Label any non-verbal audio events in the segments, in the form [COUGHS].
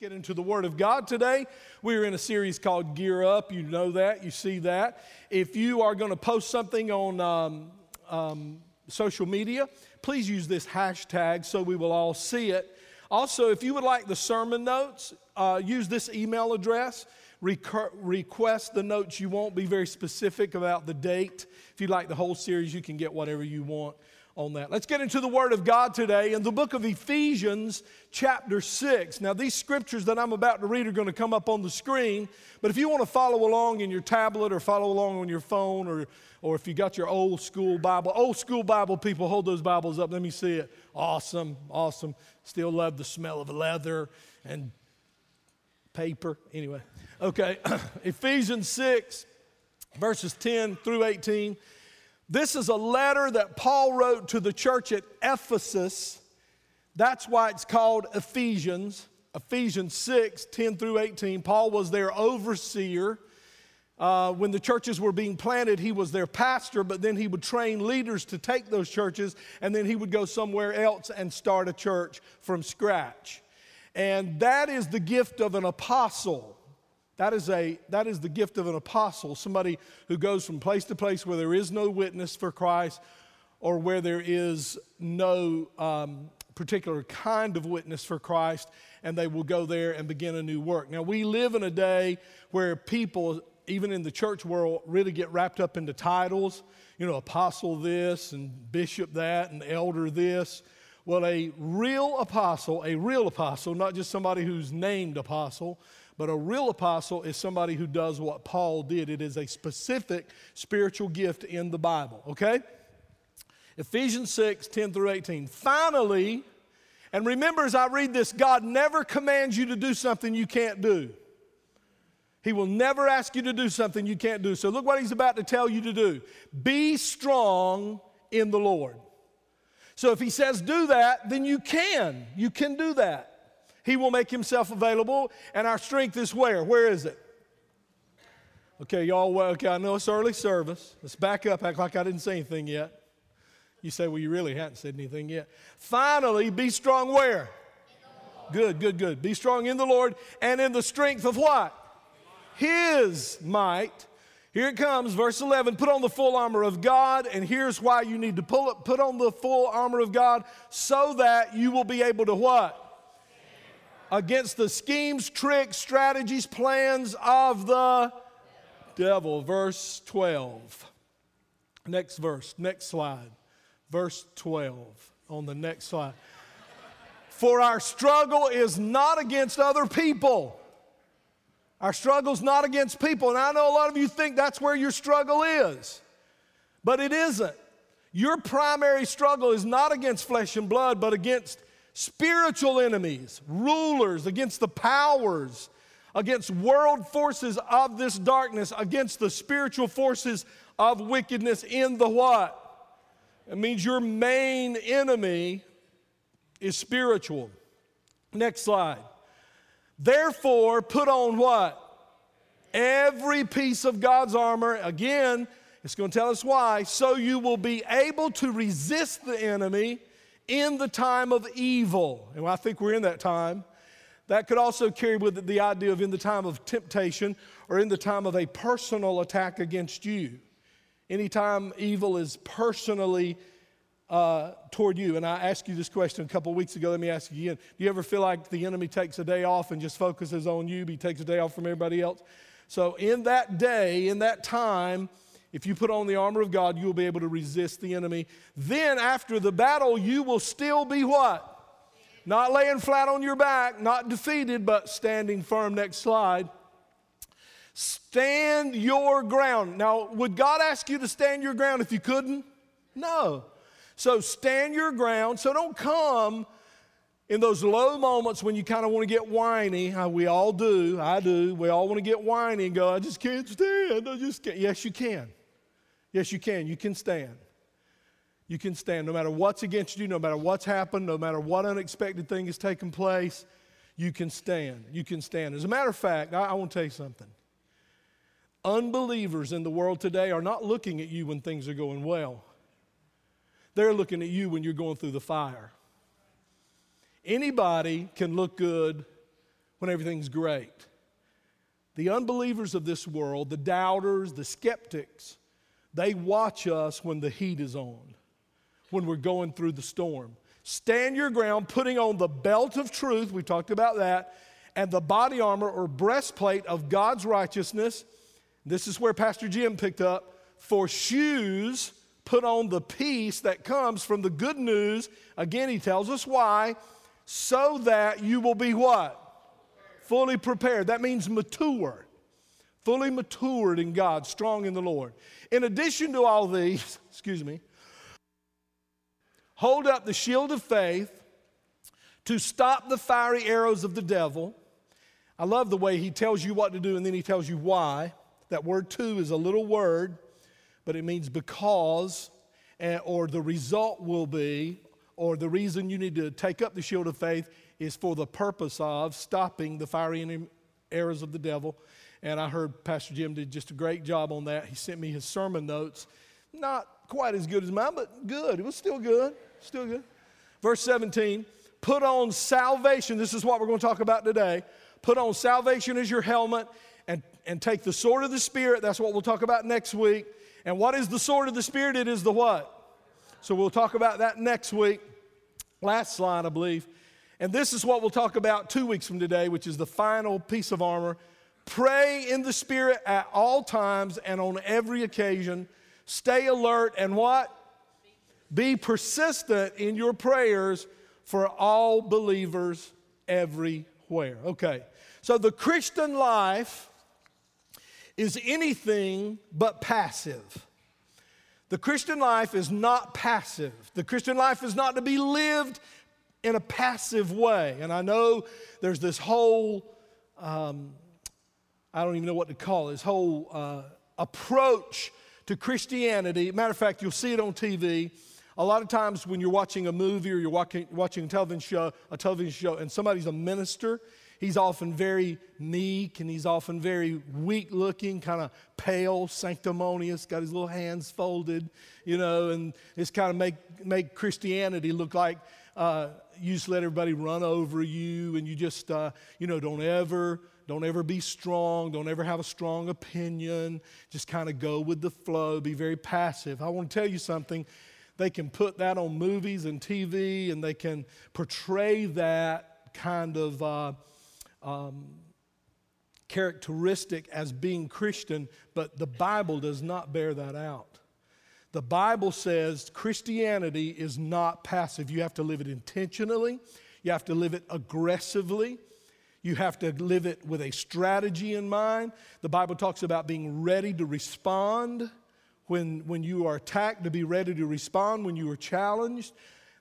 get into the Word of God today. We're in a series called Gear Up. You know that, you see that. If you are going to post something on um, um, social media, please use this hashtag so we will all see it. Also, if you would like the sermon notes, uh, use this email address. Recur- request the notes you want. Be very specific about the date. If you like the whole series, you can get whatever you want on that. Let's get into the Word of God today in the book of Ephesians, chapter 6. Now, these scriptures that I'm about to read are going to come up on the screen, but if you want to follow along in your tablet or follow along on your phone or, or if you got your old school Bible, old school Bible people, hold those Bibles up. Let me see it. Awesome, awesome. Still love the smell of leather and paper. Anyway, okay, [CLEARS THROAT] Ephesians 6, verses 10 through 18. This is a letter that Paul wrote to the church at Ephesus. That's why it's called Ephesians. Ephesians 6 10 through 18. Paul was their overseer. Uh, when the churches were being planted, he was their pastor, but then he would train leaders to take those churches, and then he would go somewhere else and start a church from scratch. And that is the gift of an apostle. That is, a, that is the gift of an apostle, somebody who goes from place to place where there is no witness for Christ or where there is no um, particular kind of witness for Christ, and they will go there and begin a new work. Now, we live in a day where people, even in the church world, really get wrapped up into titles. You know, apostle this and bishop that and elder this. Well, a real apostle, a real apostle, not just somebody who's named apostle, but a real apostle is somebody who does what Paul did. It is a specific spiritual gift in the Bible, okay? Ephesians 6 10 through 18. Finally, and remember as I read this, God never commands you to do something you can't do. He will never ask you to do something you can't do. So look what he's about to tell you to do be strong in the Lord. So if he says do that, then you can. You can do that. He will make himself available, and our strength is where? Where is it? Okay, y'all, okay, I know it's early service. Let's back up, act like I didn't say anything yet. You say, well, you really hadn't said anything yet. Finally, be strong where? Good, good, good. Be strong in the Lord and in the strength of what? His might. Here it comes, verse 11. Put on the full armor of God, and here's why you need to pull it, put on the full armor of God so that you will be able to what? Against the schemes, tricks, strategies, plans of the devil. Verse 12. Next verse, next slide. Verse 12 on the next slide. For our struggle is not against other people. Our struggle is not against people. And I know a lot of you think that's where your struggle is, but it isn't. Your primary struggle is not against flesh and blood, but against spiritual enemies, rulers, against the powers, against world forces of this darkness, against the spiritual forces of wickedness in the what? It means your main enemy is spiritual. Next slide. Therefore, put on what? Every piece of God's armor. Again, it's going to tell us why. So you will be able to resist the enemy in the time of evil. And I think we're in that time. That could also carry with it the idea of in the time of temptation or in the time of a personal attack against you. Anytime evil is personally uh, toward you. And I asked you this question a couple weeks ago. Let me ask you again. Do you ever feel like the enemy takes a day off and just focuses on you? but He takes a day off from everybody else? So, in that day, in that time, if you put on the armor of God, you will be able to resist the enemy. Then, after the battle, you will still be what? Not laying flat on your back, not defeated, but standing firm. Next slide. Stand your ground. Now, would God ask you to stand your ground if you couldn't? No. So, stand your ground. So, don't come in those low moments when you kind of want to get whiny. We all do. I do. We all want to get whiny and go, I just can't stand. I just can't. Yes, you can. Yes, you can. You can stand. You can stand no matter what's against you, no matter what's happened, no matter what unexpected thing has taken place. You can stand. You can stand. As a matter of fact, I, I want to tell you something. Unbelievers in the world today are not looking at you when things are going well, they're looking at you when you're going through the fire. Anybody can look good when everything's great. The unbelievers of this world, the doubters, the skeptics, they watch us when the heat is on, when we're going through the storm. Stand your ground, putting on the belt of truth, we talked about that, and the body armor or breastplate of God's righteousness. This is where Pastor Jim picked up. For shoes, put on the peace that comes from the good news. Again, he tells us why. So that you will be what? Fully prepared. That means mature. Fully matured in God, strong in the Lord. In addition to all these, [LAUGHS] excuse me, hold up the shield of faith to stop the fiery arrows of the devil. I love the way he tells you what to do and then he tells you why. That word to is a little word, but it means because, eh, or the result will be, or the reason you need to take up the shield of faith is for the purpose of stopping the fiery arrows of the devil and I heard Pastor Jim did just a great job on that. He sent me his sermon notes. Not quite as good as mine, but good. It was still good. Still good. Verse 17 put on salvation. This is what we're going to talk about today. Put on salvation as your helmet and, and take the sword of the Spirit. That's what we'll talk about next week. And what is the sword of the Spirit? It is the what? So we'll talk about that next week. Last slide, I believe. And this is what we'll talk about two weeks from today, which is the final piece of armor Pray in the Spirit at all times and on every occasion. Stay alert and what? Be persistent in your prayers for all believers everywhere. Okay, so the Christian life is anything but passive. The Christian life is not passive. The Christian life is not to be lived in a passive way. And I know there's this whole um, I don't even know what to call it, his whole uh, approach to Christianity. Matter of fact, you'll see it on TV. A lot of times when you're watching a movie or you're watching, watching a television show, a television show, and somebody's a minister, he's often very meek and he's often very weak looking, kind of pale, sanctimonious, got his little hands folded, you know, and it's kind of make, make Christianity look like uh, you just let everybody run over you and you just, uh, you know, don't ever don't ever be strong. Don't ever have a strong opinion. Just kind of go with the flow. Be very passive. I want to tell you something. They can put that on movies and TV and they can portray that kind of uh, um, characteristic as being Christian, but the Bible does not bear that out. The Bible says Christianity is not passive. You have to live it intentionally, you have to live it aggressively. You have to live it with a strategy in mind. The Bible talks about being ready to respond when, when you are attacked, to be ready to respond when you are challenged.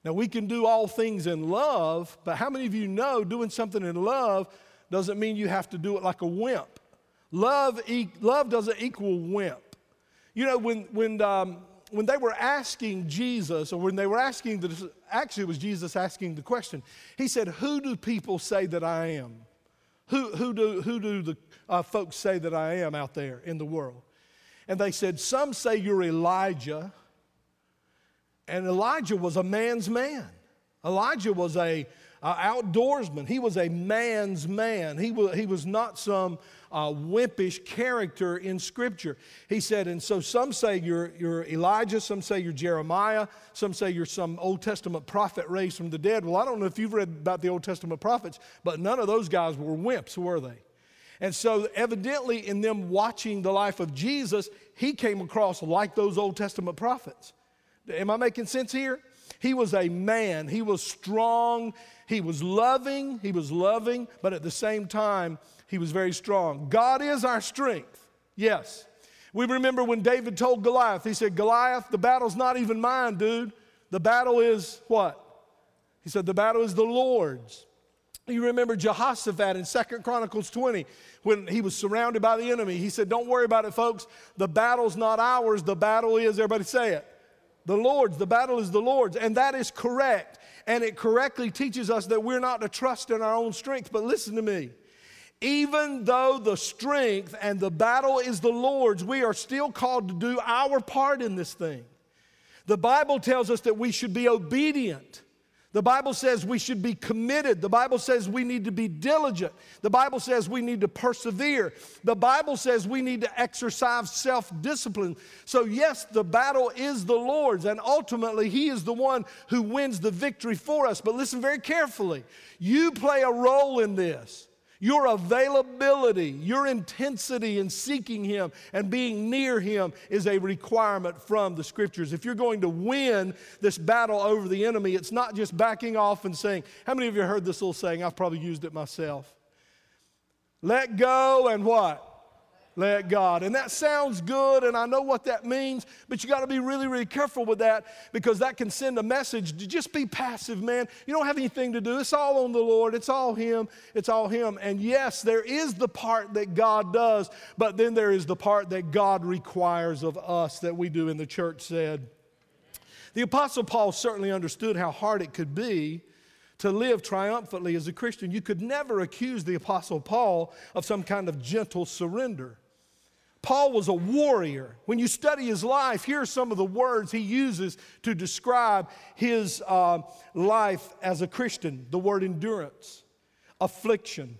Now, we can do all things in love, but how many of you know doing something in love doesn't mean you have to do it like a wimp? Love, e- love doesn't equal wimp. You know, when, when, um, when they were asking Jesus, or when they were asking, the, actually, it was Jesus asking the question, he said, Who do people say that I am? Who, who, do, who do the uh, folks say that I am out there in the world? And they said, Some say you're Elijah. And Elijah was a man's man. Elijah was a, a outdoorsman. He was a man's man. He was, he was not some uh, wimpish character in Scripture. He said, and so some say you're, you're Elijah, some say you're Jeremiah, some say you're some Old Testament prophet raised from the dead. Well, I don't know if you've read about the Old Testament prophets, but none of those guys were wimps, were they? And so, evidently, in them watching the life of Jesus, he came across like those Old Testament prophets. Am I making sense here? He was a man. He was strong. He was loving. He was loving, but at the same time, he was very strong. God is our strength. Yes. We remember when David told Goliath, he said, Goliath, the battle's not even mine, dude. The battle is what? He said, the battle is the Lord's. You remember Jehoshaphat in Second Chronicles 20 when he was surrounded by the enemy. He said, Don't worry about it, folks. The battle's not ours. The battle is, everybody say it, the Lord's. The battle is the Lord's. And that is correct. And it correctly teaches us that we're not to trust in our own strength. But listen to me even though the strength and the battle is the Lord's, we are still called to do our part in this thing. The Bible tells us that we should be obedient. The Bible says we should be committed. The Bible says we need to be diligent. The Bible says we need to persevere. The Bible says we need to exercise self discipline. So, yes, the battle is the Lord's, and ultimately, He is the one who wins the victory for us. But listen very carefully you play a role in this. Your availability, your intensity in seeking Him and being near Him is a requirement from the Scriptures. If you're going to win this battle over the enemy, it's not just backing off and saying, How many of you heard this little saying? I've probably used it myself. Let go and what? Let God. And that sounds good, and I know what that means, but you got to be really, really careful with that because that can send a message to just be passive, man. You don't have anything to do. It's all on the Lord, it's all Him, it's all Him. And yes, there is the part that God does, but then there is the part that God requires of us that we do in the church said. The Apostle Paul certainly understood how hard it could be to live triumphantly as a Christian. You could never accuse the Apostle Paul of some kind of gentle surrender. Paul was a warrior. When you study his life, here are some of the words he uses to describe his uh, life as a Christian the word endurance, affliction,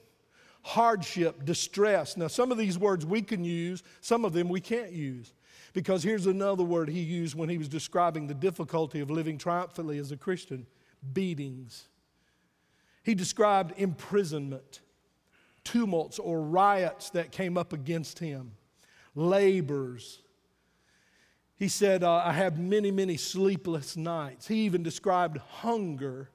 hardship, distress. Now, some of these words we can use, some of them we can't use. Because here's another word he used when he was describing the difficulty of living triumphantly as a Christian beatings. He described imprisonment, tumults or riots that came up against him labors. He said, uh, I have many, many sleepless nights. He even described hunger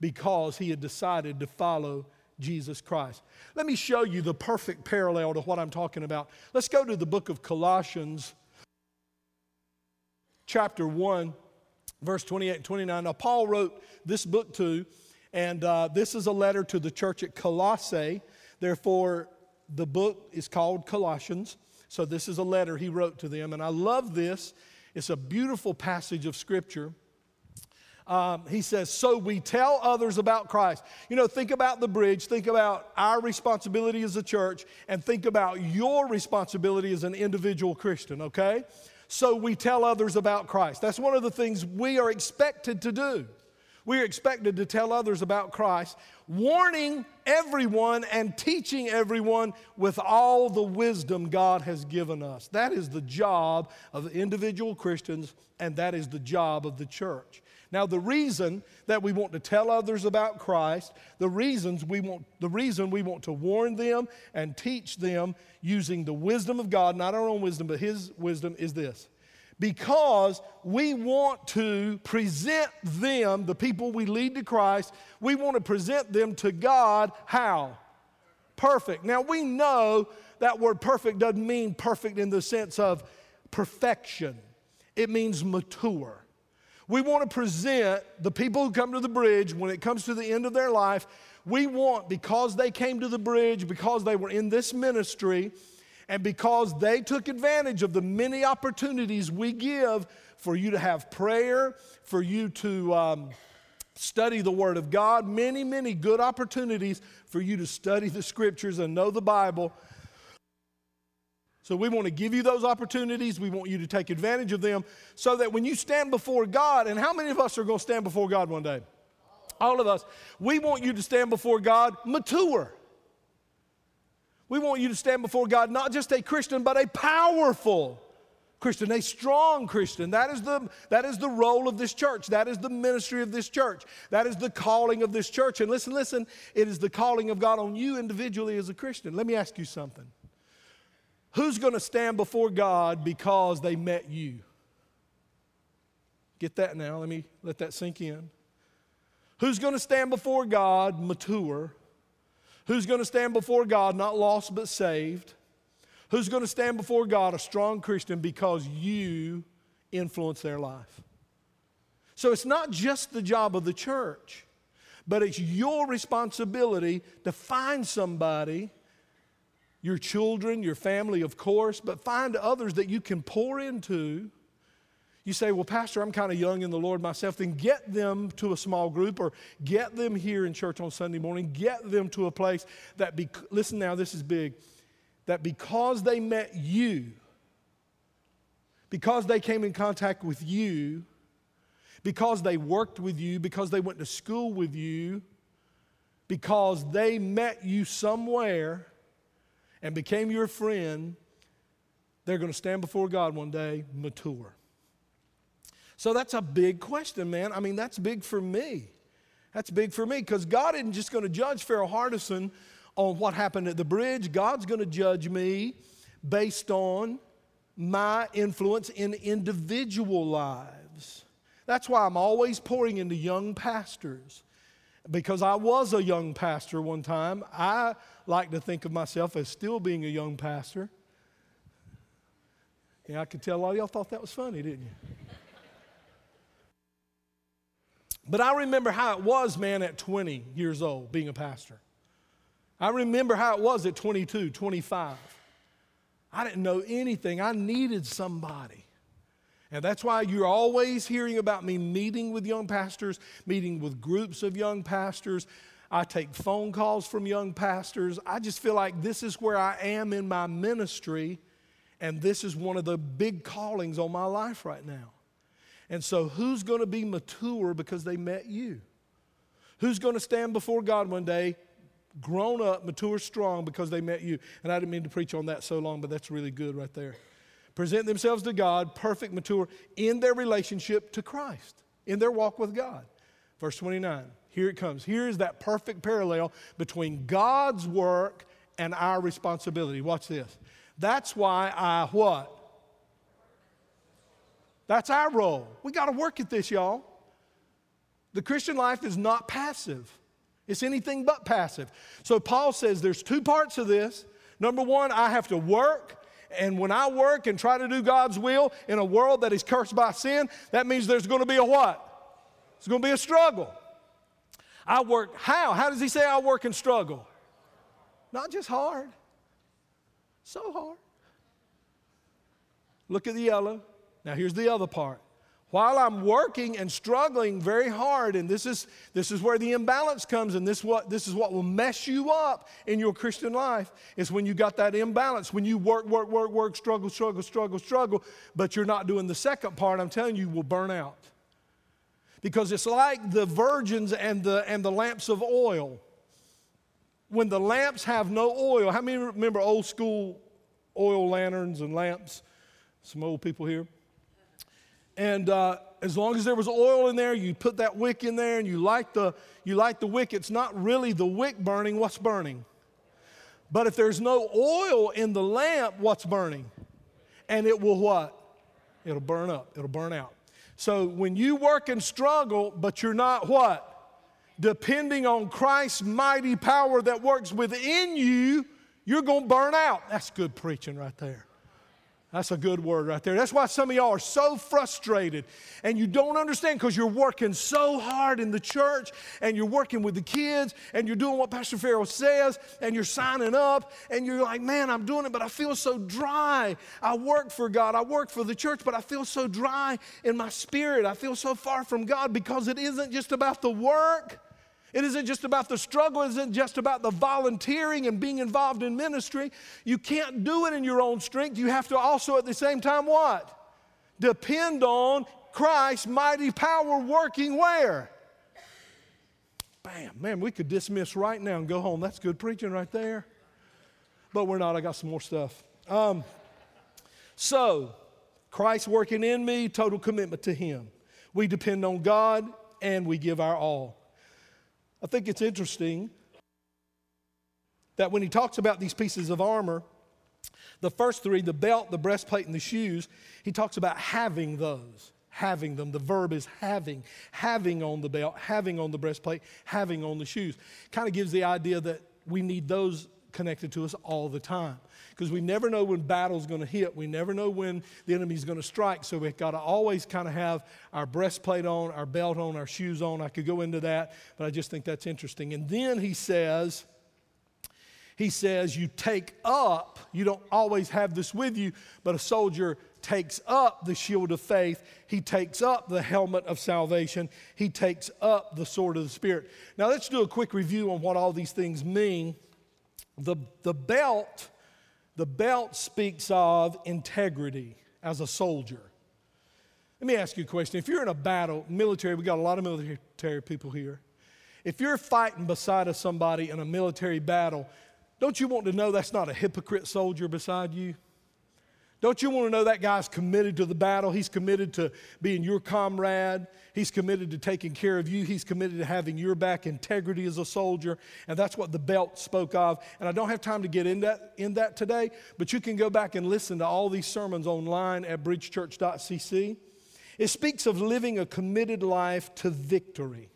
because he had decided to follow Jesus Christ. Let me show you the perfect parallel to what I'm talking about. Let's go to the book of Colossians, chapter 1, verse 28 and 29. Now, Paul wrote this book too, and uh, this is a letter to the church at Colossae. Therefore, the book is called Colossians. So, this is a letter he wrote to them, and I love this. It's a beautiful passage of Scripture. Um, he says, So we tell others about Christ. You know, think about the bridge, think about our responsibility as a church, and think about your responsibility as an individual Christian, okay? So we tell others about Christ. That's one of the things we are expected to do. We are expected to tell others about Christ, warning everyone and teaching everyone with all the wisdom God has given us. That is the job of individual Christians, and that is the job of the church. Now, the reason that we want to tell others about Christ, the reasons we want, the reason we want to warn them and teach them using the wisdom of God, not our own wisdom, but His wisdom, is this because we want to present them, the people we lead to Christ, we want to present them to God how? Perfect. Now we know that word perfect doesn't mean perfect in the sense of perfection, it means mature. We want to present the people who come to the bridge when it comes to the end of their life. We want, because they came to the bridge, because they were in this ministry, and because they took advantage of the many opportunities we give for you to have prayer, for you to um, study the Word of God, many, many good opportunities for you to study the Scriptures and know the Bible. So we want to give you those opportunities. We want you to take advantage of them so that when you stand before God, and how many of us are going to stand before God one day? All of us. We want you to stand before God mature. We want you to stand before God not just a Christian, but a powerful Christian, a strong Christian. That is, the, that is the role of this church. That is the ministry of this church. That is the calling of this church. And listen, listen, it is the calling of God on you individually as a Christian. Let me ask you something. Who's going to stand before God because they met you? Get that now. Let me let that sink in. Who's going to stand before God mature Who's going to stand before God not lost but saved? Who's going to stand before God a strong Christian because you influence their life? So it's not just the job of the church, but it's your responsibility to find somebody, your children, your family, of course, but find others that you can pour into you say, Well, Pastor, I'm kind of young in the Lord myself. Then get them to a small group or get them here in church on Sunday morning. Get them to a place that, be, listen now, this is big, that because they met you, because they came in contact with you, because they worked with you, because they went to school with you, because they met you somewhere and became your friend, they're going to stand before God one day mature. So that's a big question, man. I mean, that's big for me. That's big for me because God isn't just going to judge Farrell Hardison on what happened at the bridge. God's going to judge me based on my influence in individual lives. That's why I'm always pouring into young pastors because I was a young pastor one time. I like to think of myself as still being a young pastor. Yeah, I could tell a lot of y'all thought that was funny, didn't you? But I remember how it was, man, at 20 years old, being a pastor. I remember how it was at 22, 25. I didn't know anything. I needed somebody. And that's why you're always hearing about me meeting with young pastors, meeting with groups of young pastors. I take phone calls from young pastors. I just feel like this is where I am in my ministry, and this is one of the big callings on my life right now. And so, who's going to be mature because they met you? Who's going to stand before God one day, grown up, mature, strong because they met you? And I didn't mean to preach on that so long, but that's really good right there. Present themselves to God, perfect, mature, in their relationship to Christ, in their walk with God. Verse 29, here it comes. Here is that perfect parallel between God's work and our responsibility. Watch this. That's why I what? That's our role. We got to work at this, y'all. The Christian life is not passive, it's anything but passive. So Paul says there's two parts of this. Number one, I have to work. And when I work and try to do God's will in a world that is cursed by sin, that means there's going to be a what? It's going to be a struggle. I work how? How does he say I work and struggle? Not just hard, so hard. Look at the yellow. Now, here's the other part. While I'm working and struggling very hard, and this is, this is where the imbalance comes, and this, what, this is what will mess you up in your Christian life, is when you got that imbalance. When you work, work, work, work, struggle, struggle, struggle, struggle, but you're not doing the second part, I'm telling you, you will burn out. Because it's like the virgins and the, and the lamps of oil. When the lamps have no oil, how many remember old school oil lanterns and lamps? Some old people here. And uh, as long as there was oil in there, you put that wick in there and you light the, you light the wick. It's not really the wick burning, what's burning? But if there's no oil in the lamp, what's burning? And it will what? It'll burn up, it'll burn out. So when you work and struggle, but you're not what? Depending on Christ's mighty power that works within you, you're going to burn out. That's good preaching right there. That's a good word right there. That's why some of y'all are so frustrated and you don't understand because you're working so hard in the church and you're working with the kids and you're doing what Pastor Farrell says and you're signing up and you're like, man, I'm doing it, but I feel so dry. I work for God, I work for the church, but I feel so dry in my spirit. I feel so far from God because it isn't just about the work. It isn't just about the struggle, it isn't just about the volunteering and being involved in ministry. You can't do it in your own strength. You have to also at the same time what? Depend on Christ's mighty power working where? Bam, man, we could dismiss right now and go home. That's good preaching right there. But we're not. I got some more stuff. Um, so, Christ working in me, total commitment to Him. We depend on God and we give our all. I think it's interesting that when he talks about these pieces of armor, the first three, the belt, the breastplate, and the shoes, he talks about having those, having them. The verb is having, having on the belt, having on the breastplate, having on the shoes. Kind of gives the idea that we need those connected to us all the time because we never know when battle's going to hit. We never know when the enemy's going to strike. So we've got to always kind of have our breastplate on, our belt on, our shoes on. I could go into that, but I just think that's interesting. And then he says, he says, you take up, you don't always have this with you, but a soldier takes up the shield of faith. He takes up the helmet of salvation. He takes up the sword of the Spirit. Now, let's do a quick review on what all these things mean. The, the belt, the belt speaks of integrity as a soldier. Let me ask you a question. If you're in a battle, military, we got a lot of military people here. If you're fighting beside of somebody in a military battle, don't you want to know that's not a hypocrite soldier beside you? Don't you want to know that guy's committed to the battle? He's committed to being your comrade. He's committed to taking care of you. He's committed to having your back integrity as a soldier. And that's what the belt spoke of. And I don't have time to get in that, in that today, but you can go back and listen to all these sermons online at bridgechurch.cc. It speaks of living a committed life to victory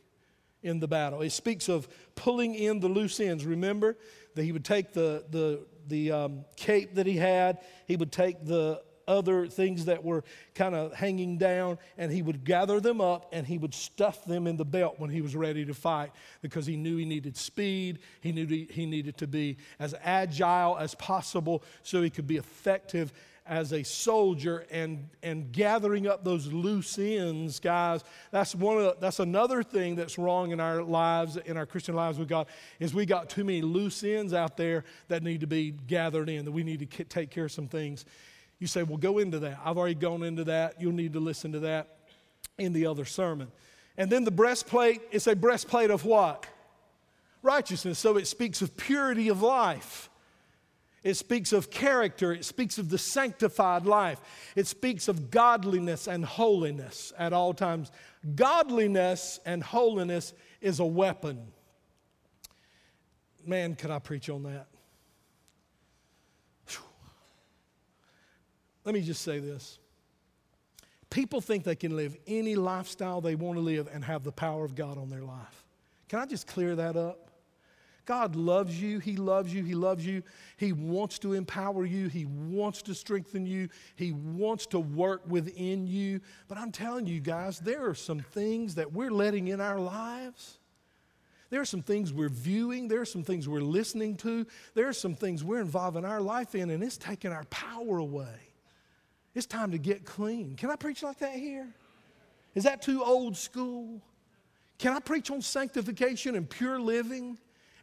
in the battle. It speaks of pulling in the loose ends. Remember that he would take the, the the um, cape that he had. He would take the other things that were kind of hanging down and he would gather them up and he would stuff them in the belt when he was ready to fight because he knew he needed speed. He knew he needed to be as agile as possible so he could be effective as a soldier and, and gathering up those loose ends, guys, that's one of the, that's another thing that's wrong in our lives, in our Christian lives with God, is we got too many loose ends out there that need to be gathered in, that we need to take care of some things. You say, well, go into that. I've already gone into that. You'll need to listen to that in the other sermon. And then the breastplate, it's a breastplate of what? Righteousness. So it speaks of purity of life. It speaks of character. It speaks of the sanctified life. It speaks of godliness and holiness at all times. Godliness and holiness is a weapon. Man, could I preach on that? Whew. Let me just say this. People think they can live any lifestyle they want to live and have the power of God on their life. Can I just clear that up? God loves you. He loves you. He loves you. He wants to empower you. He wants to strengthen you. He wants to work within you. But I'm telling you guys, there are some things that we're letting in our lives. There are some things we're viewing. There are some things we're listening to. There are some things we're involving our life in, and it's taking our power away. It's time to get clean. Can I preach like that here? Is that too old school? Can I preach on sanctification and pure living?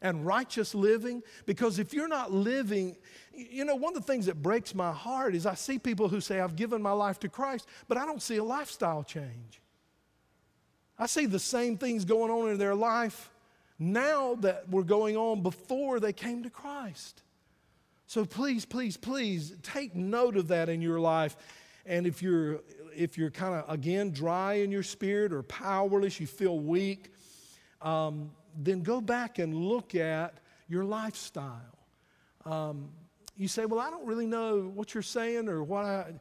And righteous living. Because if you're not living, you know, one of the things that breaks my heart is I see people who say, I've given my life to Christ, but I don't see a lifestyle change. I see the same things going on in their life now that were going on before they came to Christ. So please, please, please take note of that in your life. And if you're if you're kind of again dry in your spirit or powerless, you feel weak, um, then go back and look at your lifestyle. Um, you say, Well, I don't really know what you're saying or what I.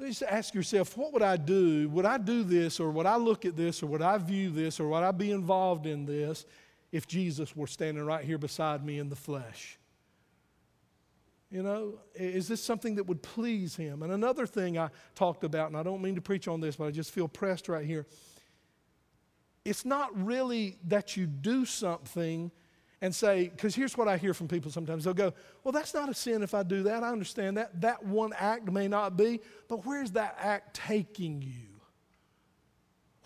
Just ask yourself, what would I do? Would I do this, or would I look at this, or would I view this, or would I be involved in this if Jesus were standing right here beside me in the flesh? You know, is this something that would please him? And another thing I talked about, and I don't mean to preach on this, but I just feel pressed right here it's not really that you do something and say, because here's what I hear from people sometimes. They'll go, Well, that's not a sin if I do that. I understand that. That one act may not be, but where's that act taking you?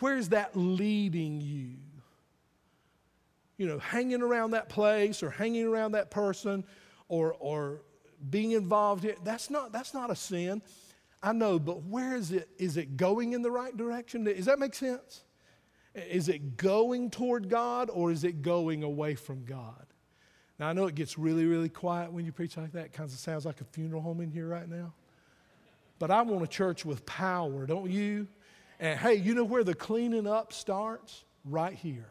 Where's that leading you? You know, hanging around that place or hanging around that person or, or being involved here, that's not, that's not a sin. I know, but where is it? Is it going in the right direction? Does that make sense? Is it going toward God or is it going away from God? Now, I know it gets really, really quiet when you preach like that. It kind of sounds like a funeral home in here right now. But I want a church with power, don't you? And hey, you know where the cleaning up starts? Right here.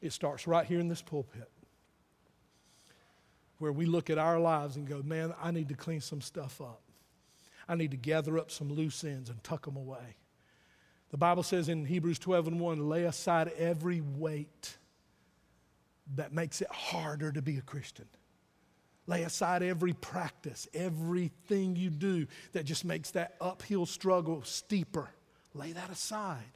It starts right here in this pulpit where we look at our lives and go, man, I need to clean some stuff up. I need to gather up some loose ends and tuck them away. The Bible says in Hebrews 12 and 1 lay aside every weight that makes it harder to be a Christian. Lay aside every practice, everything you do that just makes that uphill struggle steeper. Lay that aside.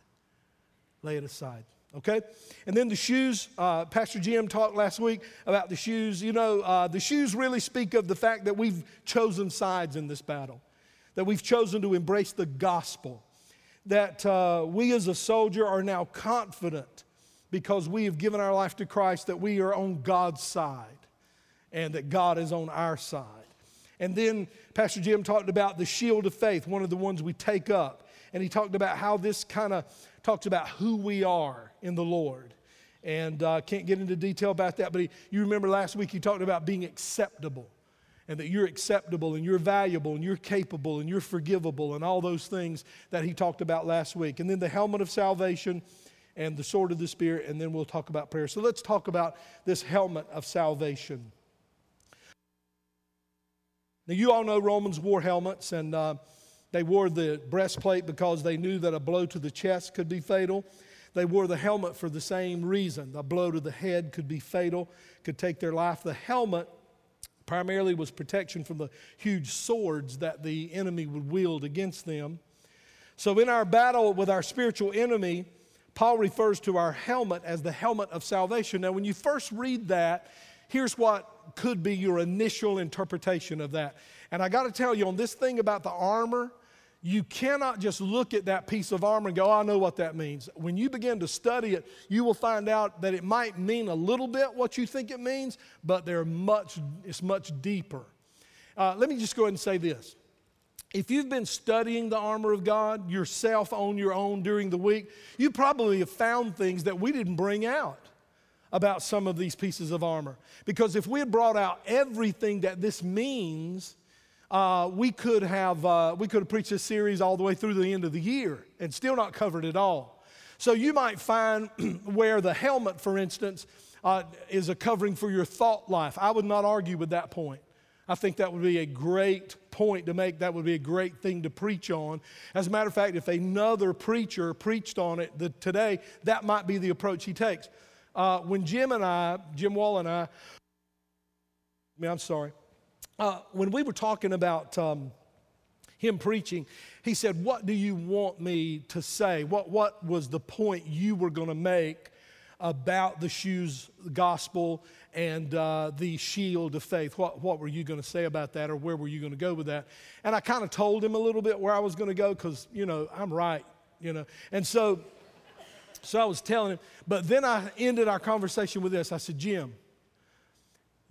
Lay it aside. Okay? And then the shoes, uh, Pastor Jim talked last week about the shoes. You know, uh, the shoes really speak of the fact that we've chosen sides in this battle, that we've chosen to embrace the gospel that uh, we as a soldier are now confident because we have given our life to Christ that we are on God's side and that God is on our side. And then Pastor Jim talked about the shield of faith, one of the ones we take up. And he talked about how this kind of talks about who we are in the Lord. And I uh, can't get into detail about that, but he, you remember last week he talked about being acceptable and that you're acceptable and you're valuable and you're capable and you're forgivable and all those things that he talked about last week. And then the helmet of salvation and the sword of the Spirit, and then we'll talk about prayer. So let's talk about this helmet of salvation. Now, you all know Romans wore helmets, and uh, they wore the breastplate because they knew that a blow to the chest could be fatal. They wore the helmet for the same reason. A blow to the head could be fatal, could take their life. The helmet primarily was protection from the huge swords that the enemy would wield against them. So, in our battle with our spiritual enemy, Paul refers to our helmet as the helmet of salvation. Now, when you first read that, here's what could be your initial interpretation of that. And I got to tell you, on this thing about the armor, you cannot just look at that piece of armor and go, I know what that means. When you begin to study it, you will find out that it might mean a little bit what you think it means, but they're much, it's much deeper. Uh, let me just go ahead and say this if you've been studying the armor of God yourself on your own during the week, you probably have found things that we didn't bring out about some of these pieces of armor. Because if we had brought out everything that this means, uh, we could have uh, we could have preached this series all the way through the end of the year and still not covered it all. So you might find [CLEARS THROAT] where the helmet, for instance, uh, is a covering for your thought life. I would not argue with that point. I think that would be a great point to make. That would be a great thing to preach on. As a matter of fact, if another preacher preached on it the, today, that might be the approach he takes. Uh, when Jim and I, Jim Wall and I, I mean, I'm sorry, uh, when we were talking about um, him preaching, he said, What do you want me to say? What, what was the point you were going to make about the shoes gospel and uh, the shield of faith. What, what were you going to say about that, or where were you going to go with that? And I kind of told him a little bit where I was going to go because, you know, I'm right, you know. And so, so I was telling him, but then I ended our conversation with this. I said, Jim,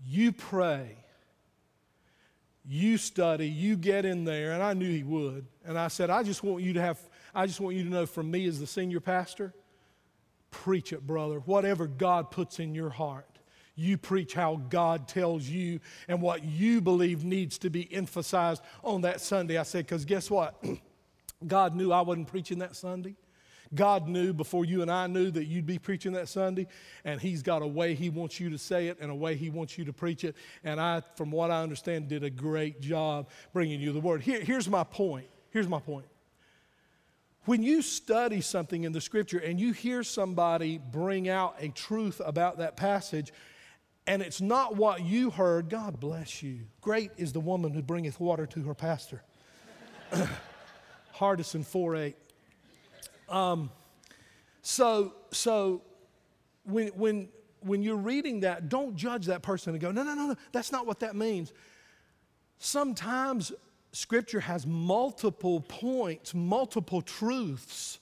you pray, you study, you get in there, and I knew he would. And I said, I just want you to have, I just want you to know from me as the senior pastor, preach it, brother. Whatever God puts in your heart you preach how God tells you and what you believe needs to be emphasized on that Sunday. I said, because guess what? [CLEARS THROAT] God knew I wasn't preaching that Sunday. God knew before you and I knew that you'd be preaching that Sunday, and He's got a way He wants you to say it and a way He wants you to preach it. And I, from what I understand, did a great job bringing you the Word. Here, here's my point. Here's my point. When you study something in the Scripture and you hear somebody bring out a truth about that passage, and it's not what you heard, God bless you. Great is the woman who bringeth water to her pastor. [COUGHS] Hardison 4 8. Um, so, so when, when, when you're reading that, don't judge that person and go, no, no, no, no, that's not what that means. Sometimes Scripture has multiple points, multiple truths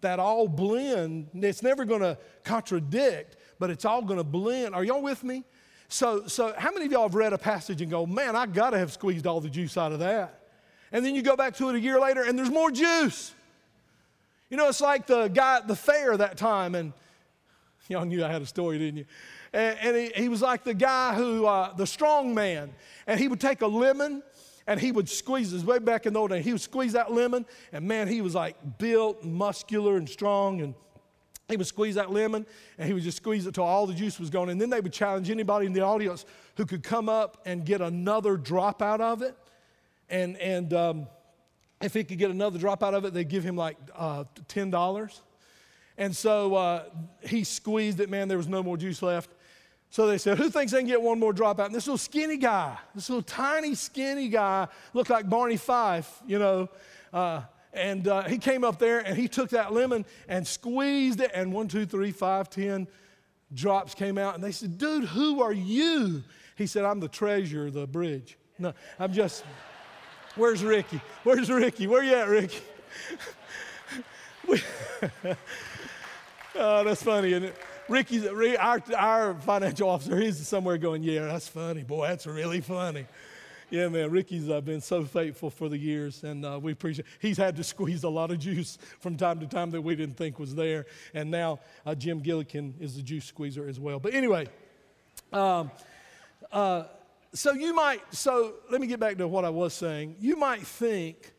that all blend. It's never going to contradict, but it's all going to blend. Are y'all with me? So, so how many of y'all have read a passage and go, man, I got to have squeezed all the juice out of that? And then you go back to it a year later and there's more juice. You know, it's like the guy at the fair that time, and y'all knew I had a story, didn't you? And, and he, he, was like the guy who, uh, the strong man, and he would take a lemon and he would squeeze his way back in the old day. He would squeeze that lemon, and man, he was like built, muscular, and strong, and he would squeeze that lemon and he would just squeeze it till all the juice was gone. And then they would challenge anybody in the audience who could come up and get another drop out of it. And, and um, if he could get another drop out of it, they'd give him like uh, $10. And so uh, he squeezed it, man, there was no more juice left. So they said, Who thinks they can get one more drop out? And this little skinny guy, this little tiny skinny guy, looked like Barney Fife, you know. Uh, and uh, he came up there and he took that lemon and squeezed it, and one, two, three, five, ten drops came out. And they said, Dude, who are you? He said, I'm the treasurer of the bridge. No, I'm just, where's Ricky? Where's Ricky? Where you at, Ricky? oh, that's funny, isn't it? Ricky's our, our financial officer, he's somewhere going, Yeah, that's funny. Boy, that's really funny. yeah, man. Ricky's uh, been so faithful for the years, and uh, we appreciate. He's had to squeeze a lot of juice from time to time that we didn't think was there, and now uh, Jim Gillikin is the juice squeezer as well. But anyway, um, uh, so you might. So let me get back to what I was saying. You might think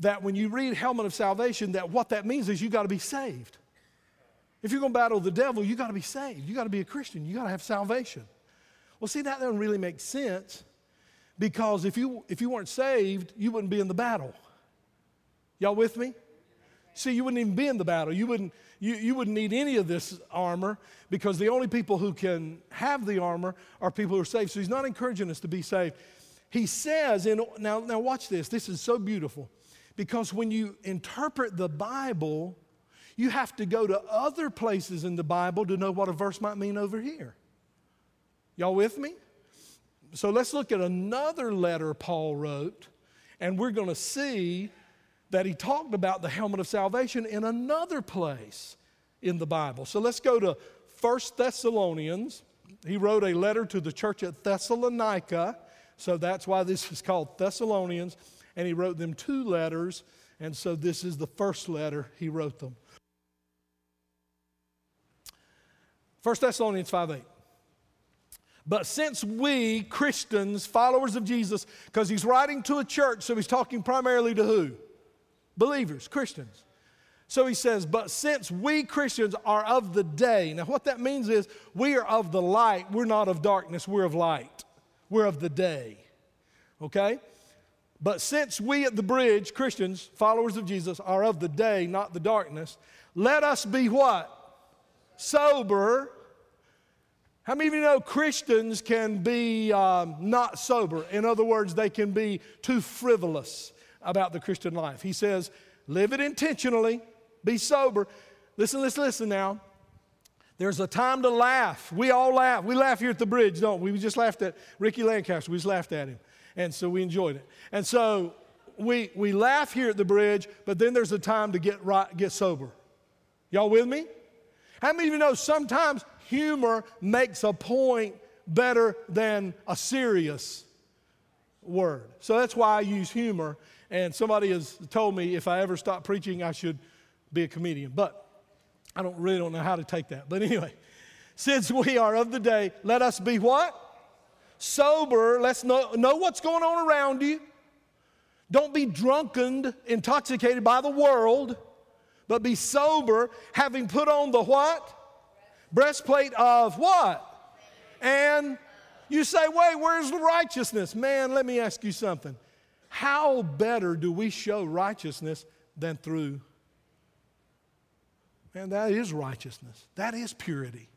that when you read helmet of salvation, that what that means is you got to be saved. If you're going to battle the devil, you got to be saved. You got to be a Christian. You got to have salvation. Well, see, that doesn't really make sense because if you, if you weren't saved, you wouldn't be in the battle. Y'all with me? See, you wouldn't even be in the battle. You wouldn't, you, you wouldn't need any of this armor because the only people who can have the armor are people who are saved. So he's not encouraging us to be saved. He says, in, now, now watch this. This is so beautiful because when you interpret the Bible, you have to go to other places in the Bible to know what a verse might mean over here. Y'all with me? So let's look at another letter Paul wrote, and we're going to see that he talked about the helmet of salvation in another place in the Bible. So let's go to 1 Thessalonians. He wrote a letter to the church at Thessalonica, so that's why this is called Thessalonians, and he wrote them two letters, and so this is the first letter he wrote them. 1 Thessalonians 5 8. But since we, Christians, followers of Jesus, because he's writing to a church, so he's talking primarily to who? Believers, Christians. So he says, But since we Christians are of the day, now what that means is we are of the light, we're not of darkness, we're of light. We're of the day. Okay? But since we at the bridge, Christians, followers of Jesus, are of the day, not the darkness, let us be what? Sober how many of you know Christians can be um, not sober? In other words, they can be too frivolous about the Christian life. He says, live it intentionally, be sober. Listen, listen, listen now. There's a time to laugh. We all laugh. We laugh here at the bridge, don't we? We just laughed at Ricky Lancaster. We just laughed at him. And so we enjoyed it. And so we, we laugh here at the bridge, but then there's a time to get right, get sober. Y'all with me? How many of you know sometimes humor makes a point better than a serious word. So that's why I use humor. And somebody has told me if I ever stop preaching, I should be a comedian. But I don't really don't know how to take that. But anyway, [LAUGHS] since we are of the day, let us be what? Sober. Let's know, know what's going on around you. Don't be drunken, intoxicated by the world, but be sober, having put on the what? breastplate of what? And you say, wait, where's the righteousness? Man, let me ask you something. How better do we show righteousness than through? Man, that is righteousness. That is purity.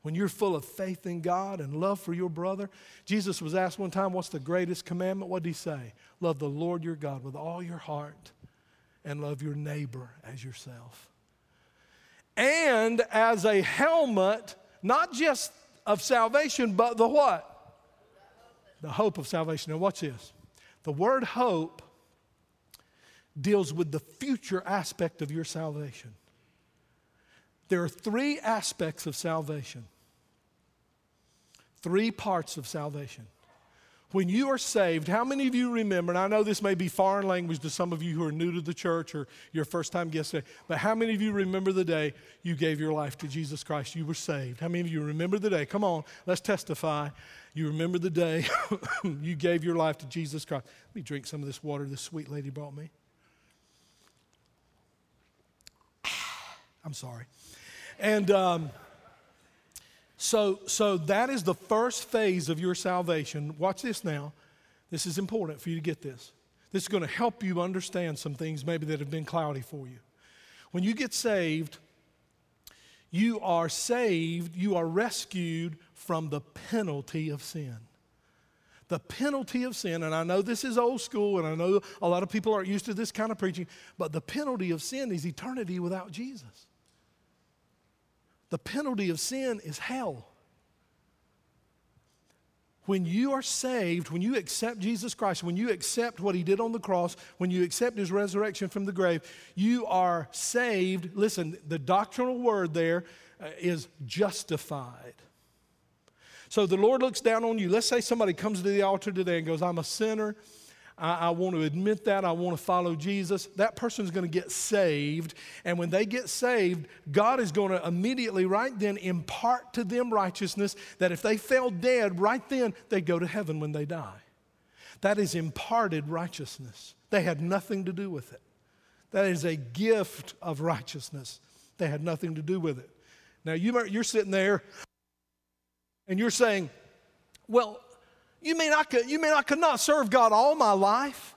When you're full of faith in God and love for your brother. Jesus was asked one time, What's the greatest commandment? What did he say? Love the Lord your God with all your heart and love your neighbor as yourself and as a helmet, not just of salvation, but the what? The hope of salvation. Now, watch this. The word hope deals with the future aspect of your salvation. There are three aspects of salvation, three parts of salvation when you are saved, how many of you remember, and I know this may be foreign language to some of you who are new to the church or your first time guest today, but how many of you remember the day you gave your life to Jesus Christ? You were saved. How many of you remember the day? Come on, let's testify. You remember the day [LAUGHS] you gave your life to Jesus Christ. Let me drink some of this water this sweet lady brought me. [SIGHS] I'm sorry. And, um, so, so that is the first phase of your salvation. Watch this now. This is important for you to get this. This is going to help you understand some things maybe that have been cloudy for you. When you get saved, you are saved, you are rescued from the penalty of sin. The penalty of sin, and I know this is old school, and I know a lot of people aren't used to this kind of preaching, but the penalty of sin is eternity without Jesus. The penalty of sin is hell. When you are saved, when you accept Jesus Christ, when you accept what he did on the cross, when you accept his resurrection from the grave, you are saved. Listen, the doctrinal word there uh, justified. So the Lord looks down on you. Let's say somebody comes to the altar today and goes, I'm a sinner. I, I want to admit that. I want to follow Jesus. That person's going to get saved. And when they get saved, God is going to immediately, right then, impart to them righteousness that if they fell dead right then, they go to heaven when they die. That is imparted righteousness. They had nothing to do with it. That is a gift of righteousness. They had nothing to do with it. Now, you, you're sitting there and you're saying, Well, you mean I could, you mean I could not serve God all my life?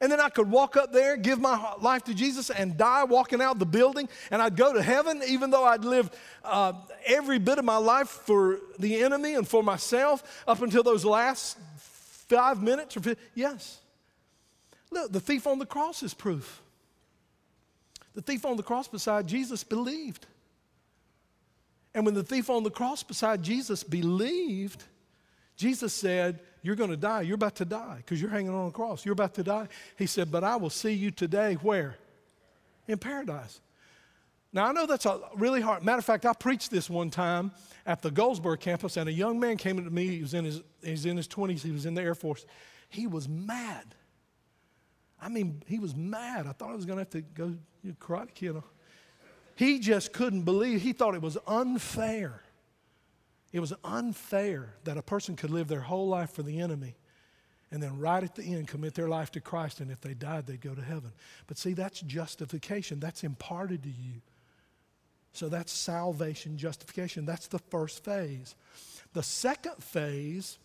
And then I could walk up there, give my life to Jesus, and die walking out the building, and I'd go to heaven, even though I'd lived uh, every bit of my life for the enemy and for myself up until those last five minutes or 50. Yes. Look, the thief on the cross is proof. The thief on the cross beside Jesus believed. And when the thief on the cross beside Jesus believed, Jesus said, You're going to die. You're about to die because you're hanging on a cross. You're about to die. He said, But I will see you today where? In paradise. Now, I know that's a really hard. Matter of fact, I preached this one time at the Goldsboro campus, and a young man came to me. He was in his, he's in his 20s, he was in the Air Force. He was mad. I mean, he was mad. I thought I was going to have to go you know, karate kid. He just couldn't believe. He thought it was unfair it was unfair that a person could live their whole life for the enemy and then right at the end commit their life to Christ, and if they died, they'd go to heaven. But see, that's justification, that's imparted to you. So that's salvation, justification. That's the first phase. The second phase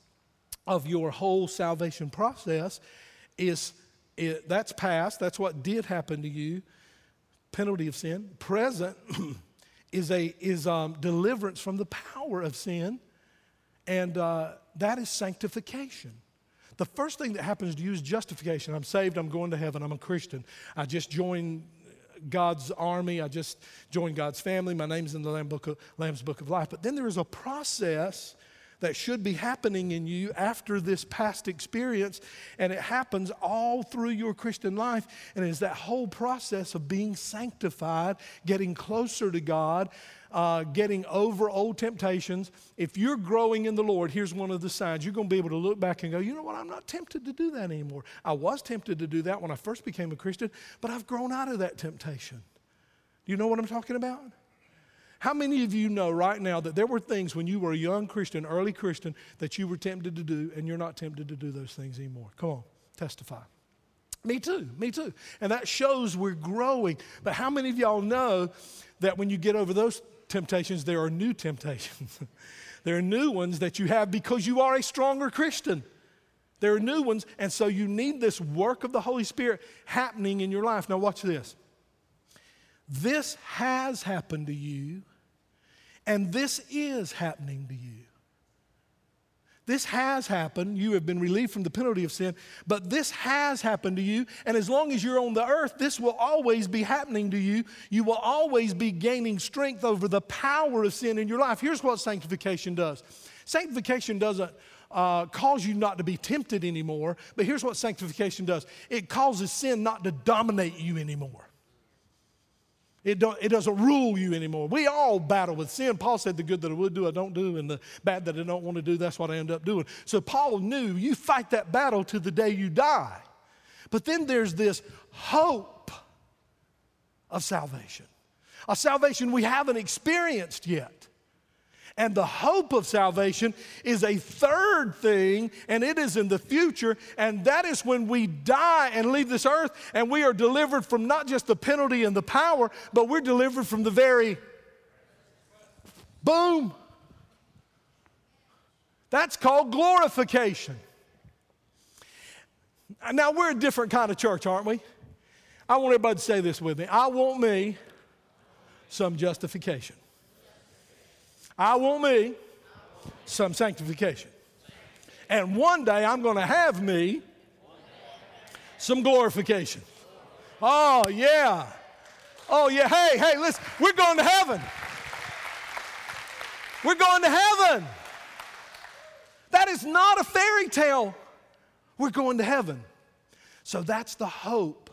of your whole salvation process is it, that's past, that's what did happen to you, penalty of sin. Present [CLEARS THROAT] is, a, is um, deliverance from the power of sin, and uh, that is sanctification. The first thing that happens to you is justification. I'm saved, I'm going to heaven, I'm a Christian. I just joined God's army, I just joined God's family, my name's in the book of, Lamb's Book of Life. But then there is a process that should be happening in you after this past experience, and it happens all through your Christian life. And it's that whole process of being sanctified, getting closer to God, uh, getting over old temptations. If you're growing in the Lord, here's one of the signs. You're going to be able to look back and go, you know what? I'm not tempted to do that anymore. I was tempted to do that when I first became a Christian, but I've grown out of that temptation. Do you know what I'm talking about? How many of you know right now that there were things when you were a young Christian, early Christian, that you were tempted to do, and you're not tempted to do those things anymore? Come on, testify. Me too, me too. And that shows we're growing. But how many of y'all know that when you get over those temptations, there are new temptations? [LAUGHS] there are new ones that you have because you are a stronger Christian. There are new ones, and so you need this work of the Holy Spirit happening in your life. Now, watch this. This has happened to you and this is happening to you. This has happened. You have been relieved from the penalty of sin, but this has happened to you. And as long as you're on the earth, this will always be happening to you. You will always be gaining strength over the power of sin in your life. Here's what sanctification does sanctification doesn't uh, cause you not to be tempted anymore, but here's what sanctification does it causes sin not to dominate you anymore. It, don't, it doesn't rule you anymore. We all battle with sin. Paul said, The good that I would do, I don't do, and the bad that I don't want to do, that's what I end up doing. So Paul knew you fight that battle to the day you die. But then there's this hope of salvation, a salvation we haven't experienced yet. And the hope of salvation is a third thing, and it is in the future. And that is when we die and leave this earth, and we are delivered from not just the penalty and the power, but we're delivered from the very boom. That's called glorification. Now, we're a different kind of church, aren't we? I want everybody to say this with me. I want me some justification. I want me some sanctification. And one day I'm going to have me some glorification. Oh, yeah. Oh, yeah. Hey, hey, listen, we're going to heaven. We're going to heaven. That is not a fairy tale. We're going to heaven. So that's the hope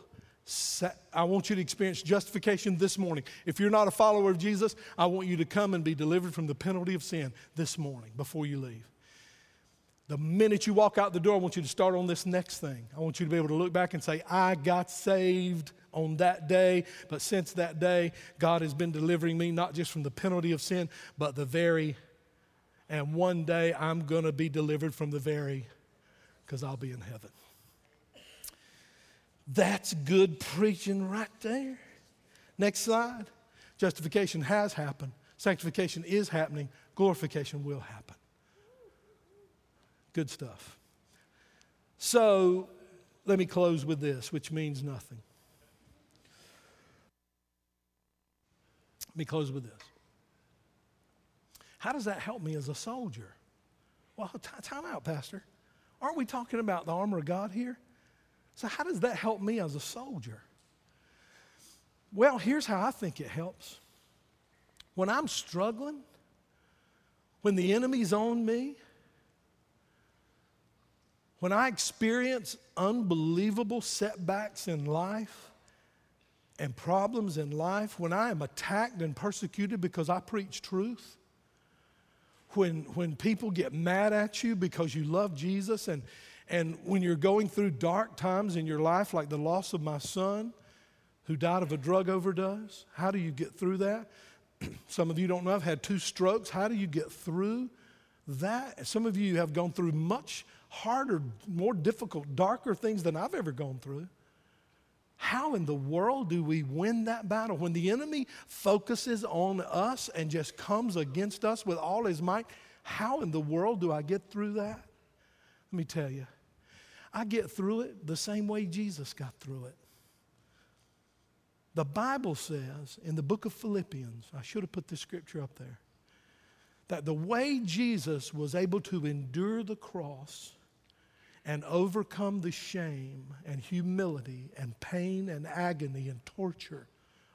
I want you to experience justification this morning. If you're not a follower of Jesus, I want you to come and be delivered from the penalty of sin this morning before you leave. The minute you walk out the door, I want you to start on this next thing. I want you to be able to look back and say, I got saved on that day, but since that day, God has been delivering me not just from the penalty of sin, but the very, and one day I'm going to be delivered from the very, because I'll be in heaven. That's good preaching right there. Next slide. Justification has happened, sanctification is happening, glorification will happen. Good stuff. So let me close with this, which means nothing. Let me close with this. How does that help me as a soldier? Well, t- time out, Pastor. Aren't we talking about the armor of God here? So, how does that help me as a soldier? Well, here's how I think it helps. When I'm struggling, when the enemy's on me, when I experience unbelievable setbacks in life and problems in life, when I am attacked and persecuted because I preach truth, when, when people get mad at you because you love Jesus and, and when you're going through dark times in your life, like the loss of my son who died of a drug overdose, how do you get through that? [CLEARS THROAT] Some of you don't know, I've had two strokes. How do you get through that? Some of you have gone through much harder, more difficult, darker things than I've ever gone through. How in the world do we win that battle? When the enemy focuses on us and just comes against us with all his might, how in the world do I get through that? Let me tell you. I get through it the same way Jesus got through it. The Bible says in the book of Philippians, I should have put this scripture up there, that the way Jesus was able to endure the cross and overcome the shame and humility and pain and agony and torture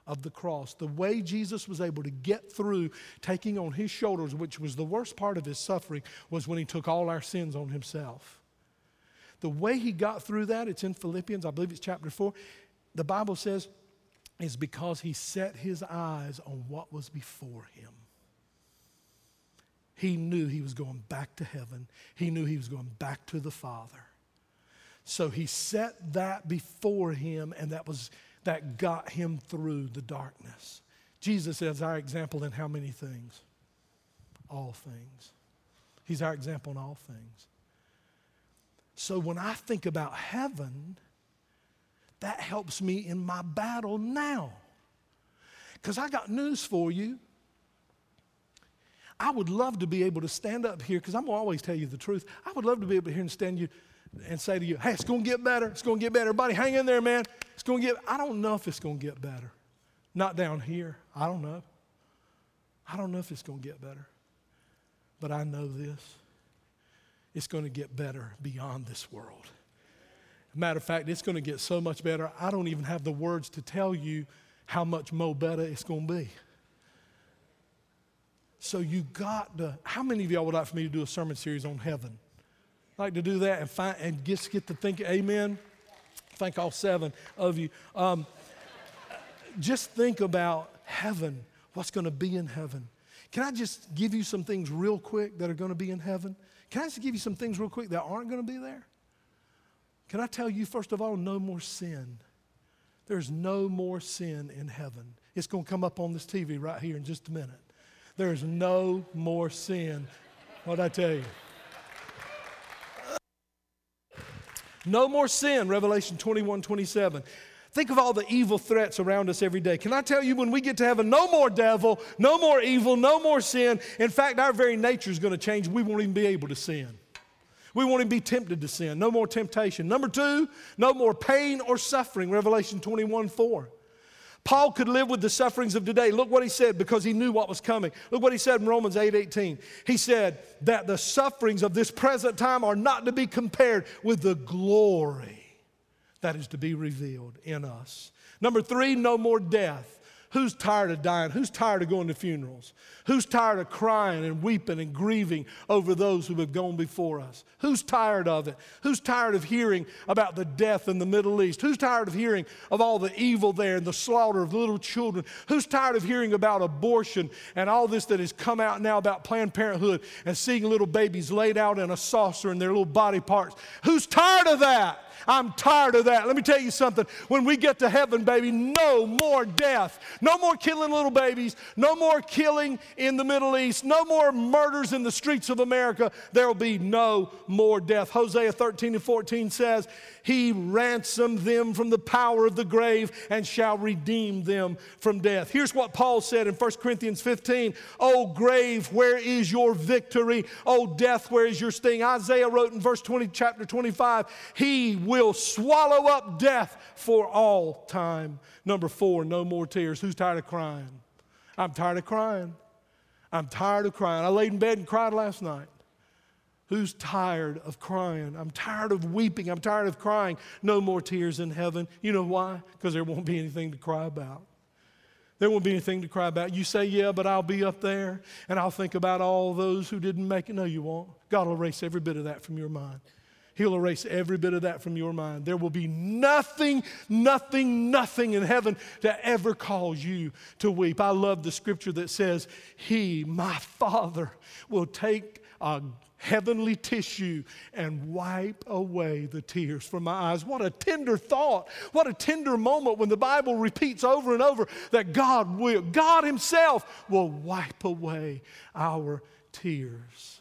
of the cross, the way Jesus was able to get through taking on his shoulders, which was the worst part of his suffering, was when he took all our sins on himself. The way he got through that, it's in Philippians, I believe it's chapter 4. The Bible says, is because he set his eyes on what was before him. He knew he was going back to heaven, he knew he was going back to the Father. So he set that before him, and that was that got him through the darkness. Jesus is our example in how many things? All things. He's our example in all things. So when I think about heaven, that helps me in my battle now. Because I got news for you. I would love to be able to stand up here, because I'm going to always tell you the truth. I would love to be able to hear and stand you and say to you, hey, it's going to get better. It's going to get better. Everybody hang in there, man. It's going to get, I don't know if it's going to get better. Not down here. I don't know. I don't know if it's going to get better. But I know this it's going to get better beyond this world. Matter of fact, it's going to get so much better, I don't even have the words to tell you how much more better it's going to be. So you got to, how many of y'all would like for me to do a sermon series on heaven? I'd like to do that and find and just get to think, amen. Thank all seven of you. Um, just think about heaven, what's going to be in heaven. Can I just give you some things real quick that are going to be in heaven? Can I just give you some things real quick that aren't going to be there? Can I tell you, first of all, no more sin? There's no more sin in heaven. It's going to come up on this TV right here in just a minute. There's no more sin. What'd I tell you? No more sin, Revelation 21 27. Think of all the evil threats around us every day. Can I tell you, when we get to heaven, no more devil, no more evil, no more sin. In fact, our very nature is going to change. We won't even be able to sin. We won't even be tempted to sin. No more temptation. Number two, no more pain or suffering. Revelation 21 4. Paul could live with the sufferings of today. Look what he said because he knew what was coming. Look what he said in Romans 8 18. He said that the sufferings of this present time are not to be compared with the glory that is to be revealed in us. Number three, no more death. Who's tired of dying? Who's tired of going to funerals? Who's tired of crying and weeping and grieving over those who have gone before us? Who's tired of it? Who's tired of hearing about the death in the Middle East? Who's tired of hearing of all the evil there and the slaughter of little children? Who's tired of hearing about abortion and all this that has come out now about Planned Parenthood and seeing little babies laid out in a saucer and their little body parts? Who's tired of that? I'm tired of that. Let me tell you something. When we get to heaven, baby, no more death. No more killing little babies. No more killing in the Middle East. No more murders in the streets of America. There will be no more death. Hosea 13 and 14 says, He ransomed them from the power of the grave and shall redeem them from death. Here's what Paul said in 1 Corinthians 15 O grave, where is your victory? O death, where is your sting? Isaiah wrote in verse 20, chapter 25, He will swallow up death for all time. Number four, no more tears. Who's tired of crying? I'm tired of crying. I'm tired of crying. I laid in bed and cried last night. Who's tired of crying? I'm tired of weeping. I'm tired of crying. No more tears in heaven. You know why? Because there won't be anything to cry about. There won't be anything to cry about. You say, Yeah, but I'll be up there and I'll think about all those who didn't make it. No, you won't. God will erase every bit of that from your mind. He'll erase every bit of that from your mind. There will be nothing, nothing, nothing in heaven to ever cause you to weep. I love the scripture that says, He, my Father, will take a heavenly tissue and wipe away the tears from my eyes. What a tender thought. What a tender moment when the Bible repeats over and over that God will, God Himself will wipe away our tears.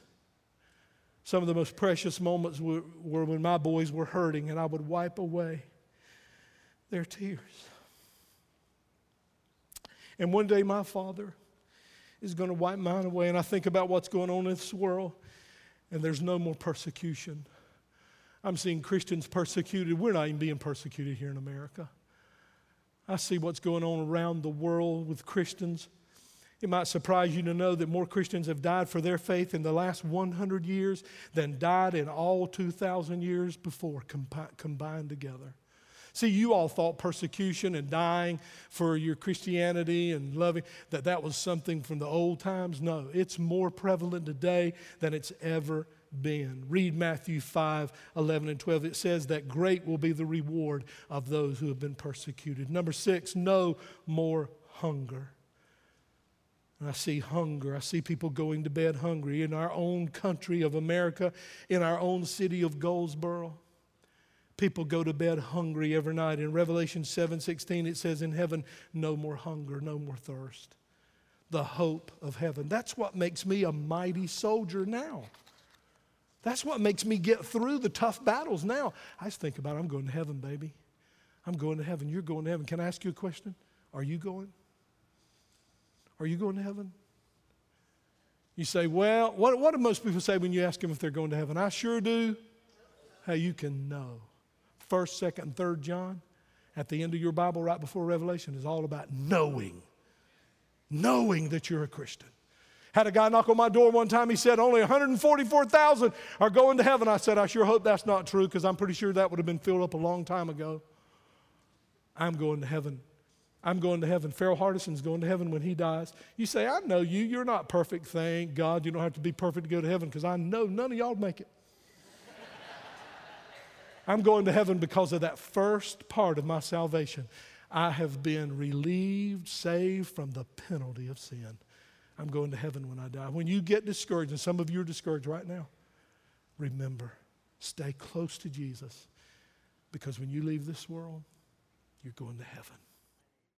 Some of the most precious moments were, were when my boys were hurting and I would wipe away their tears. And one day my father is going to wipe mine away. And I think about what's going on in this world, and there's no more persecution. I'm seeing Christians persecuted. We're not even being persecuted here in America. I see what's going on around the world with Christians. It might surprise you to know that more Christians have died for their faith in the last 100 years than died in all 2,000 years before combined together. See, you all thought persecution and dying for your Christianity and loving that that was something from the old times. No, it's more prevalent today than it's ever been. Read Matthew 5 11 and 12. It says that great will be the reward of those who have been persecuted. Number six, no more hunger. I see hunger. I see people going to bed hungry in our own country of America, in our own city of Goldsboro. People go to bed hungry every night. In Revelation 7:16 it says in heaven no more hunger, no more thirst. The hope of heaven. That's what makes me a mighty soldier now. That's what makes me get through the tough battles now. I just think about it. I'm going to heaven, baby. I'm going to heaven. You're going to heaven. Can I ask you a question? Are you going? Are you going to heaven? You say, Well, what, what do most people say when you ask them if they're going to heaven? I sure do. Hey, you can know. First, second, and third John, at the end of your Bible, right before Revelation, is all about knowing. Knowing that you're a Christian. Had a guy knock on my door one time. He said, Only 144,000 are going to heaven. I said, I sure hope that's not true because I'm pretty sure that would have been filled up a long time ago. I'm going to heaven I'm going to heaven. Farrell Hardison's going to heaven when he dies. You say, I know you. You're not perfect. Thank God you don't have to be perfect to go to heaven because I know none of y'all make it. I'm going to heaven because of that first part of my salvation. I have been relieved, saved from the penalty of sin. I'm going to heaven when I die. When you get discouraged, and some of you are discouraged right now, remember, stay close to Jesus because when you leave this world, you're going to heaven.